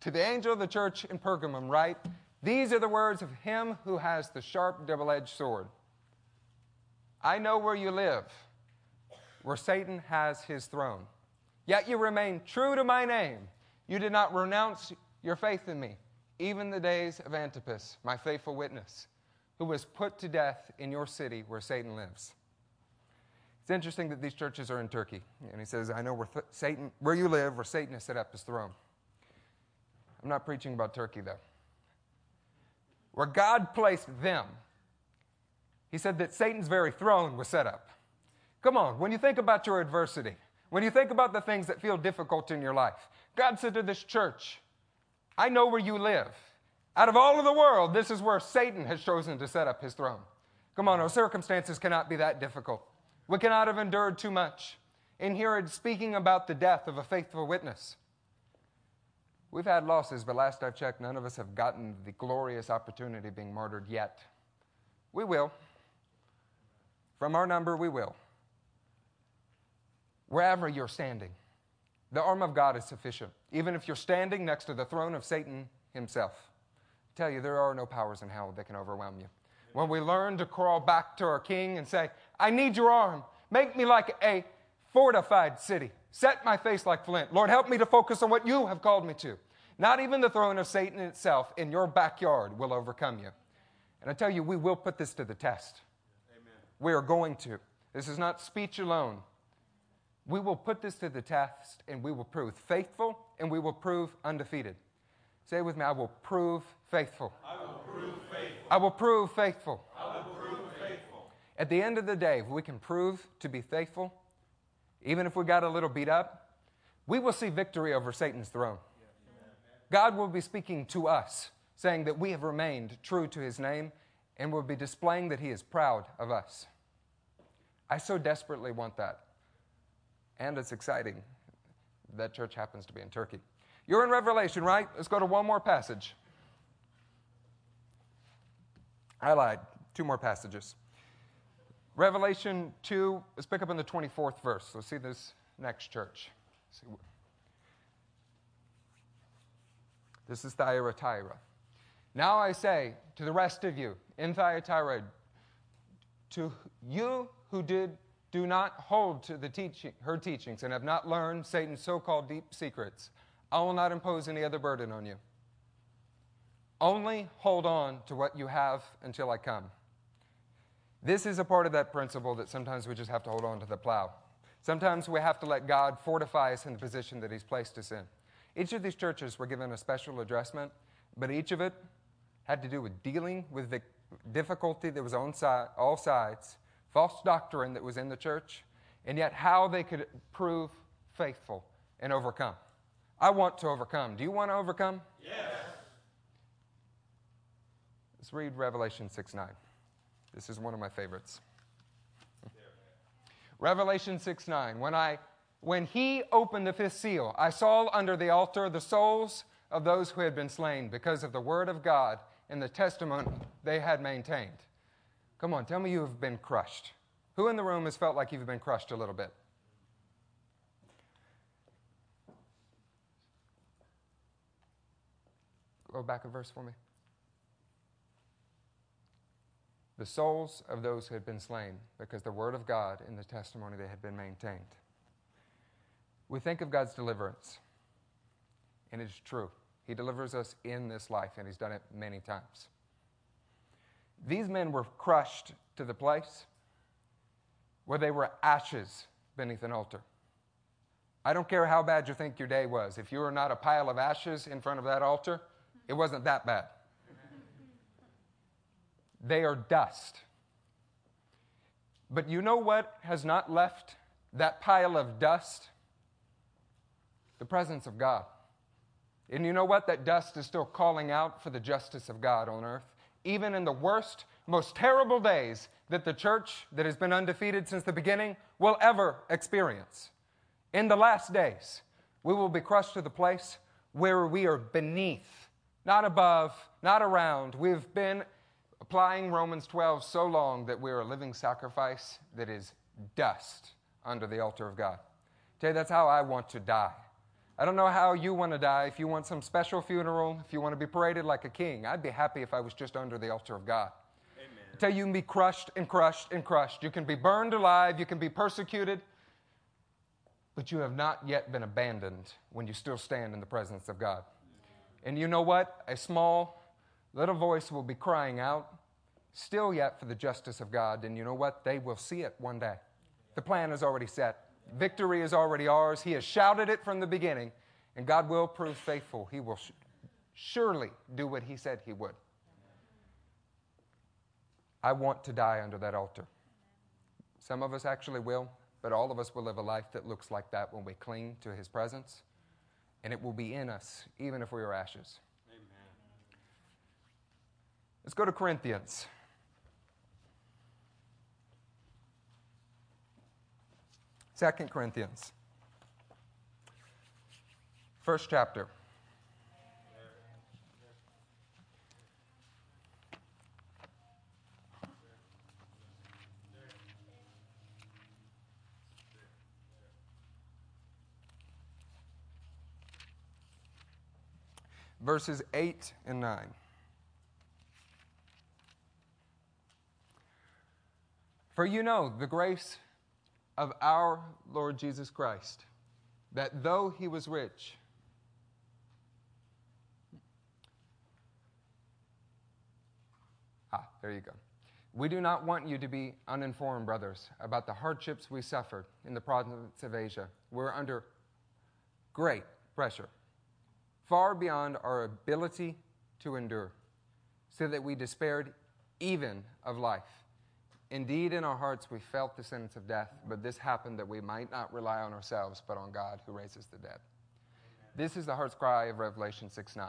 To the angel of the church in Pergamum, write These are the words of him who has the sharp, double edged sword. I know where you live, where Satan has his throne. Yet you remain true to my name. You did not renounce your faith in me, even the days of Antipas, my faithful witness, who was put to death in your city where Satan lives. It's interesting that these churches are in Turkey. And he says, I know where th- Satan, where you live, where Satan has set up his throne. I'm not preaching about Turkey, though. Where God placed them, he said that Satan's very throne was set up. Come on, when you think about your adversity, when you think about the things that feel difficult in your life, God said to this church, I know where you live. Out of all of the world, this is where Satan has chosen to set up his throne. Come on, our circumstances cannot be that difficult. We cannot have endured too much. In here, it's speaking about the death of a faithful witness. We've had losses, but last I've checked, none of us have gotten the glorious opportunity of being martyred yet. We will. From our number, we will. Wherever you're standing, the arm of God is sufficient, even if you're standing next to the throne of Satan himself. I tell you, there are no powers in hell that can overwhelm you. When we learn to crawl back to our King and say, I need your arm, make me like a fortified city, set my face like flint. Lord, help me to focus on what you have called me to. Not even the throne of Satan itself in your backyard will overcome you. And I tell you, we will put this to the test. Amen. We are going to. This is not speech alone. We will put this to the test and we will prove faithful and we will prove undefeated. Say it with me I will prove faithful. I will prove faithful. I will prove faithful. I will prove faithful. At the end of the day, if we can prove to be faithful, even if we got a little beat up, we will see victory over Satan's throne. God will be speaking to us, saying that we have remained true to his name and will be displaying that he is proud of us. I so desperately want that. And it's exciting that church happens to be in Turkey. You're in Revelation, right? Let's go to one more passage. I lied. Two more passages. Revelation 2, let's pick up in the 24th verse. Let's see this next church. This is Thyatira. Now I say to the rest of you in Thyatira, to you who did do not hold to the teaching, her teachings and have not learned Satan's so-called deep secrets, I will not impose any other burden on you. Only hold on to what you have until I come. This is a part of that principle that sometimes we just have to hold on to the plow. Sometimes we have to let God fortify us in the position that He's placed us in. Each of these churches were given a special addressment, but each of it had to do with dealing with the difficulty that was on side, all sides, false doctrine that was in the church, and yet how they could prove faithful and overcome. I want to overcome. Do you want to overcome? Yes. Let's read Revelation 6 9. This is one of my favorites. Revelation 6 9. When, I, when he opened the fifth seal, I saw under the altar the souls of those who had been slain because of the word of God and the testimony they had maintained. Come on, tell me you have been crushed. Who in the room has felt like you've been crushed a little bit? Go back a verse for me. The souls of those who had been slain, because the word of God and the testimony they had been maintained. We think of God's deliverance, and it is true. He delivers us in this life, and He's done it many times. These men were crushed to the place where they were ashes beneath an altar. I don't care how bad you think your day was. If you were not a pile of ashes in front of that altar, it wasn't that bad. They are dust. But you know what has not left that pile of dust? The presence of God. And you know what? That dust is still calling out for the justice of God on earth. Even in the worst, most terrible days that the church that has been undefeated since the beginning will ever experience. In the last days, we will be crushed to the place where we are beneath, not above, not around. We've been applying Romans 12 so long that we're a living sacrifice that is dust under the altar of God. You, that's how I want to die. I don't know how you want to die. If you want some special funeral, if you want to be paraded like a king, I'd be happy if I was just under the altar of God. Amen. You, you can be crushed and crushed and crushed. You can be burned alive. You can be persecuted. But you have not yet been abandoned when you still stand in the presence of God. And you know what? A small little voice will be crying out, still yet for the justice of God. And you know what? They will see it one day. The plan is already set. Victory is already ours. He has shouted it from the beginning, and God will prove faithful. He will sh- surely do what He said He would. I want to die under that altar. Some of us actually will, but all of us will live a life that looks like that when we cling to His presence, and it will be in us, even if we are ashes. Let's go to Corinthians. Second Corinthians. First chapter. Verses 8 and 9. For you know the grace of our Lord Jesus Christ, that though he was rich, ah, there you go. We do not want you to be uninformed, brothers, about the hardships we suffered in the province of Asia. We're under great pressure, far beyond our ability to endure, so that we despaired even of life. Indeed, in our hearts, we felt the sentence of death, but this happened that we might not rely on ourselves, but on God who raises the dead. This is the heart's cry of Revelation 6 9,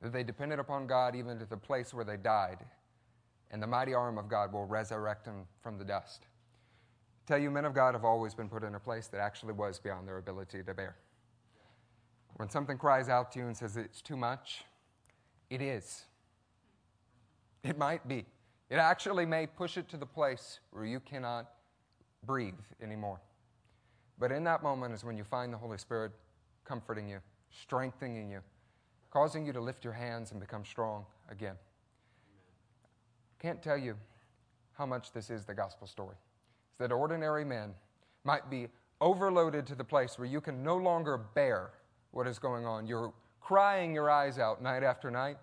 that they depended upon God even to the place where they died, and the mighty arm of God will resurrect them from the dust. I tell you, men of God have always been put in a place that actually was beyond their ability to bear. When something cries out to you and says it's too much, it is. It might be. It actually may push it to the place where you cannot breathe anymore. But in that moment is when you find the Holy Spirit comforting you, strengthening you, causing you to lift your hands and become strong again. Can't tell you how much this is the gospel story. It's that ordinary men might be overloaded to the place where you can no longer bear what is going on. You're crying your eyes out night after night.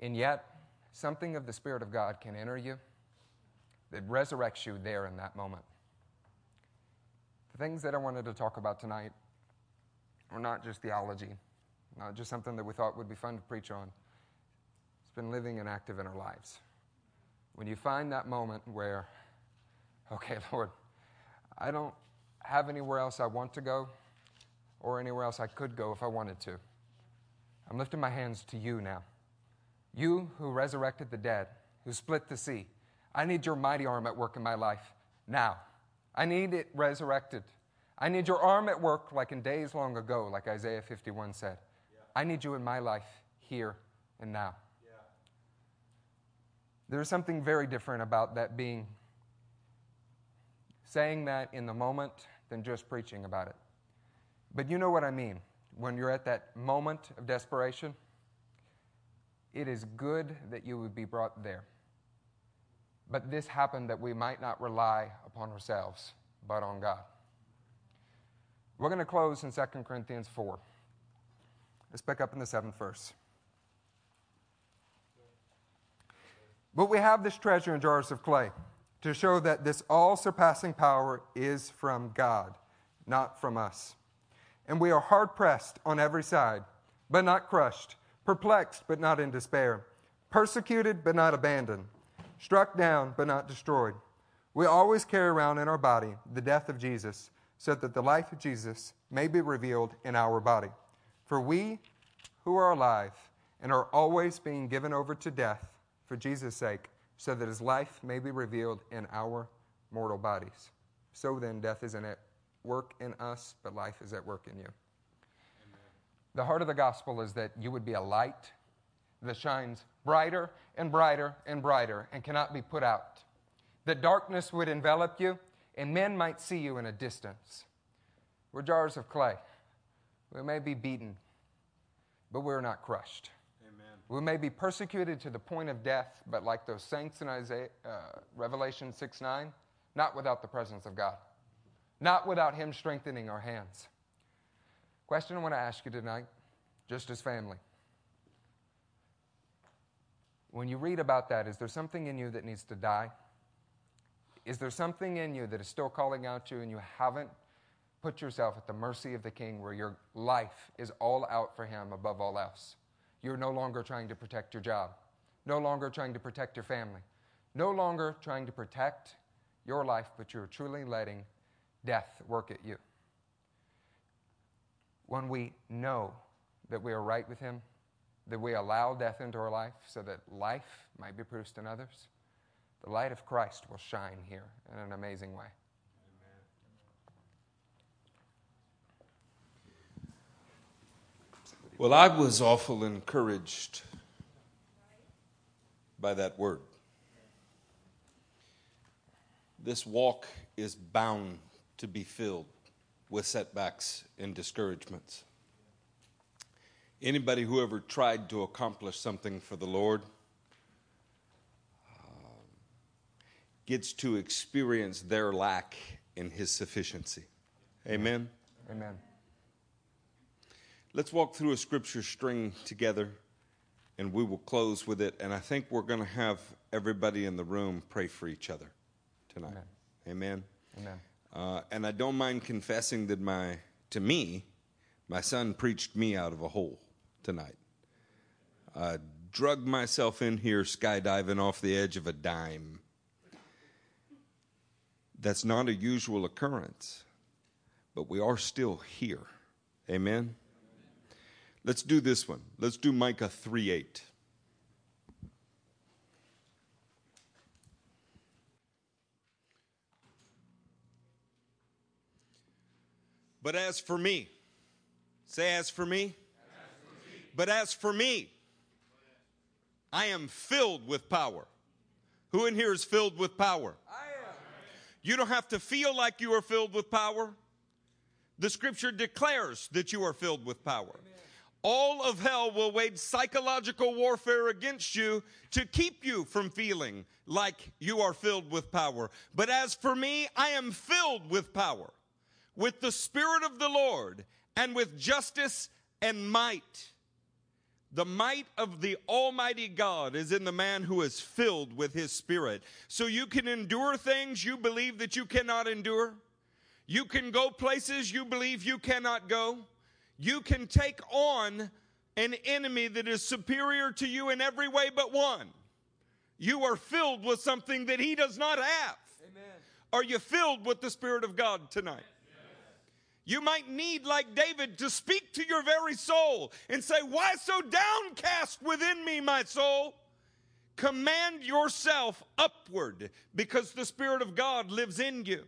And yet, something of the Spirit of God can enter you that resurrects you there in that moment. The things that I wanted to talk about tonight are not just theology, not just something that we thought would be fun to preach on. It's been living and active in our lives. When you find that moment where, okay, Lord, I don't have anywhere else I want to go or anywhere else I could go if I wanted to. I'm lifting my hands to you now. You who resurrected the dead, who split the sea, I need your mighty arm at work in my life now. I need it resurrected. I need your arm at work like in days long ago, like Isaiah 51 said. Yeah. I need you in my life here and now. Yeah. There's something very different about that being saying that in the moment than just preaching about it. But you know what I mean when you're at that moment of desperation it is good that you would be brought there. But this happened that we might not rely upon ourselves, but on God. We're going to close in 2 Corinthians 4. Let's pick up in the seventh verse. But we have this treasure in jars of clay to show that this all surpassing power is from God, not from us. And we are hard pressed on every side, but not crushed, perplexed, but not in despair, persecuted, but not abandoned, struck down, but not destroyed. We always carry around in our body the death of Jesus, so that the life of Jesus may be revealed in our body. For we who are alive and are always being given over to death for Jesus' sake, so that his life may be revealed in our mortal bodies. So then, death isn't at work in us, but life is at work in you. The heart of the gospel is that you would be a light that shines brighter and brighter and brighter and cannot be put out. That darkness would envelop you and men might see you in a distance. We're jars of clay. We may be beaten, but we're not crushed. Amen. We may be persecuted to the point of death, but like those saints in Isaiah, uh, Revelation 6 9, not without the presence of God, not without Him strengthening our hands. Question I want to ask you tonight, just as family. When you read about that, is there something in you that needs to die? Is there something in you that is still calling out to you and you haven't put yourself at the mercy of the King where your life is all out for Him above all else? You're no longer trying to protect your job, no longer trying to protect your family, no longer trying to protect your life, but you're truly letting death work at you. When we know that we are right with Him, that we allow death into our life so that life might be produced in others, the light of Christ will shine here in an amazing way. Well, I was awful encouraged by that word. This walk is bound to be filled with setbacks and discouragements. Anybody who ever tried to accomplish something for the Lord uh, gets to experience their lack in His sufficiency. Amen. Amen. Let's walk through a scripture string together and we will close with it. And I think we're going to have everybody in the room pray for each other tonight. Amen. Amen. Amen. Uh, and I don't mind confessing that my, to me, my son preached me out of a hole tonight. I drug myself in here skydiving off the edge of a dime. That's not a usual occurrence, but we are still here. Amen. Let's do this one. Let's do Micah 3 8. But as for me, say, as for me. But as for me, I am filled with power. Who in here is filled with power? I am. You don't have to feel like you are filled with power. The scripture declares that you are filled with power. Amen all of hell will wage psychological warfare against you to keep you from feeling like you are filled with power. But as for me, I am filled with power, with the Spirit of the Lord, and with justice and might. The might of the Almighty God is in the man who is filled with His Spirit. So you can endure things you believe that you cannot endure. You can go places you believe you cannot go you can take on an enemy that is superior to you in every way but one. You are filled with something that he does not have. Amen. Are you filled with the Spirit of God tonight? You might need, like David, to speak to your very soul and say, Why so downcast within me, my soul? Command yourself upward because the Spirit of God lives in you.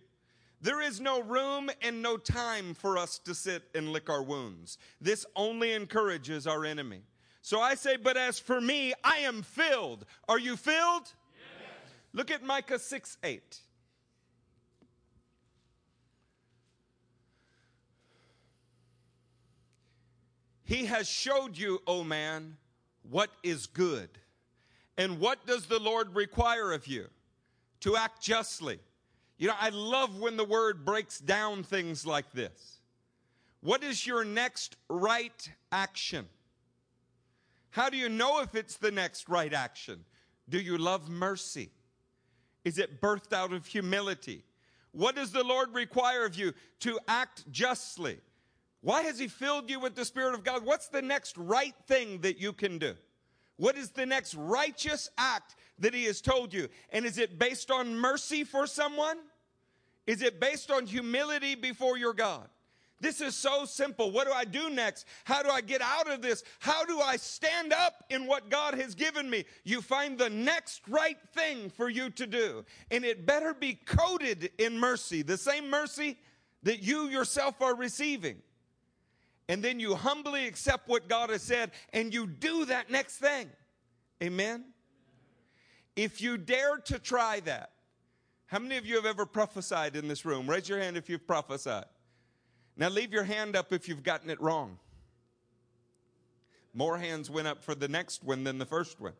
There is no room and no time for us to sit and lick our wounds. This only encourages our enemy. So I say, but as for me, I am filled. Are you filled? Yes. Look at Micah 6 8. He has showed you, O man, what is good. And what does the Lord require of you? To act justly you know, I love when the word breaks down things like this. What is your next right action? How do you know if it's the next right action? Do you love mercy? Is it birthed out of humility? What does the Lord require of you? To act justly. Why has He filled you with the Spirit of God? What's the next right thing that you can do? What is the next righteous act that He has told you? And is it based on mercy for someone? Is it based on humility before your God? This is so simple. What do I do next? How do I get out of this? How do I stand up in what God has given me? You find the next right thing for you to do. And it better be coated in mercy, the same mercy that you yourself are receiving. And then you humbly accept what God has said and you do that next thing. Amen? If you dare to try that, how many of you have ever prophesied in this room? Raise your hand if you've prophesied. Now leave your hand up if you've gotten it wrong. More hands went up for the next one than the first one.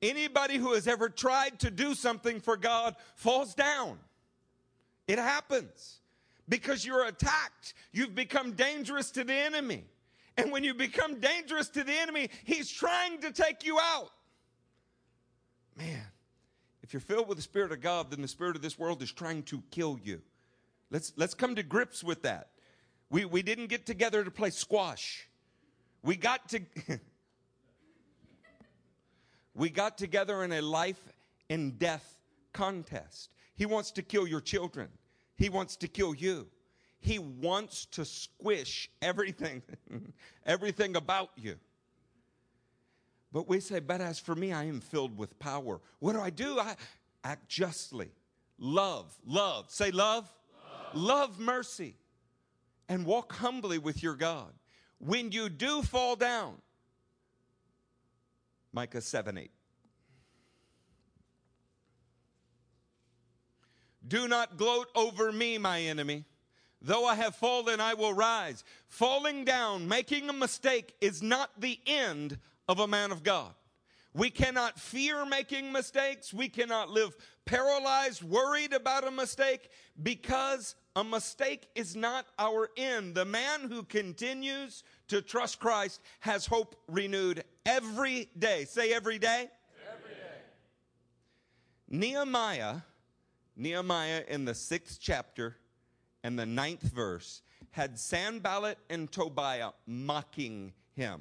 Anybody who has ever tried to do something for God falls down. It happens because you're attacked. You've become dangerous to the enemy. And when you become dangerous to the enemy, he's trying to take you out. Man, if you're filled with the Spirit of God, then the Spirit of this world is trying to kill you. Let's, let's come to grips with that. We, we didn't get together to play squash. We got to we got together in a life and death contest. He wants to kill your children. He wants to kill you. He wants to squish everything everything about you. But we say, but as for me, I am filled with power. What do I do? I act justly. Love, love. Say love love mercy, and walk humbly with your God. When you do fall down, Micah 7 8. Do not gloat over me, my enemy. Though I have fallen, I will rise. Falling down, making a mistake, is not the end of a man of God. We cannot fear making mistakes. We cannot live paralyzed, worried about a mistake because a mistake is not our end. The man who continues to trust Christ has hope renewed every day. Say every day. Every day. Nehemiah, Nehemiah in the sixth chapter and the ninth verse had Sanballat and Tobiah mocking him.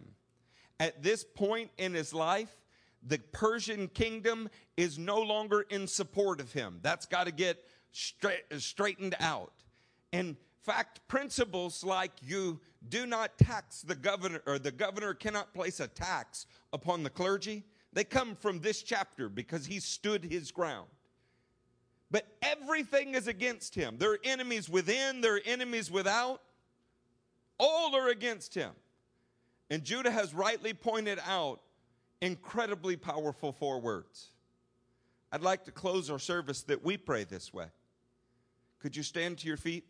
At this point in his life, the Persian kingdom is no longer in support of him. That's got to get straight, straightened out. In fact, principles like you do not tax the governor, or the governor cannot place a tax upon the clergy, they come from this chapter because he stood his ground. But everything is against him. There are enemies within, there are enemies without. All are against him. And Judah has rightly pointed out incredibly powerful four words. I'd like to close our service that we pray this way. Could you stand to your feet?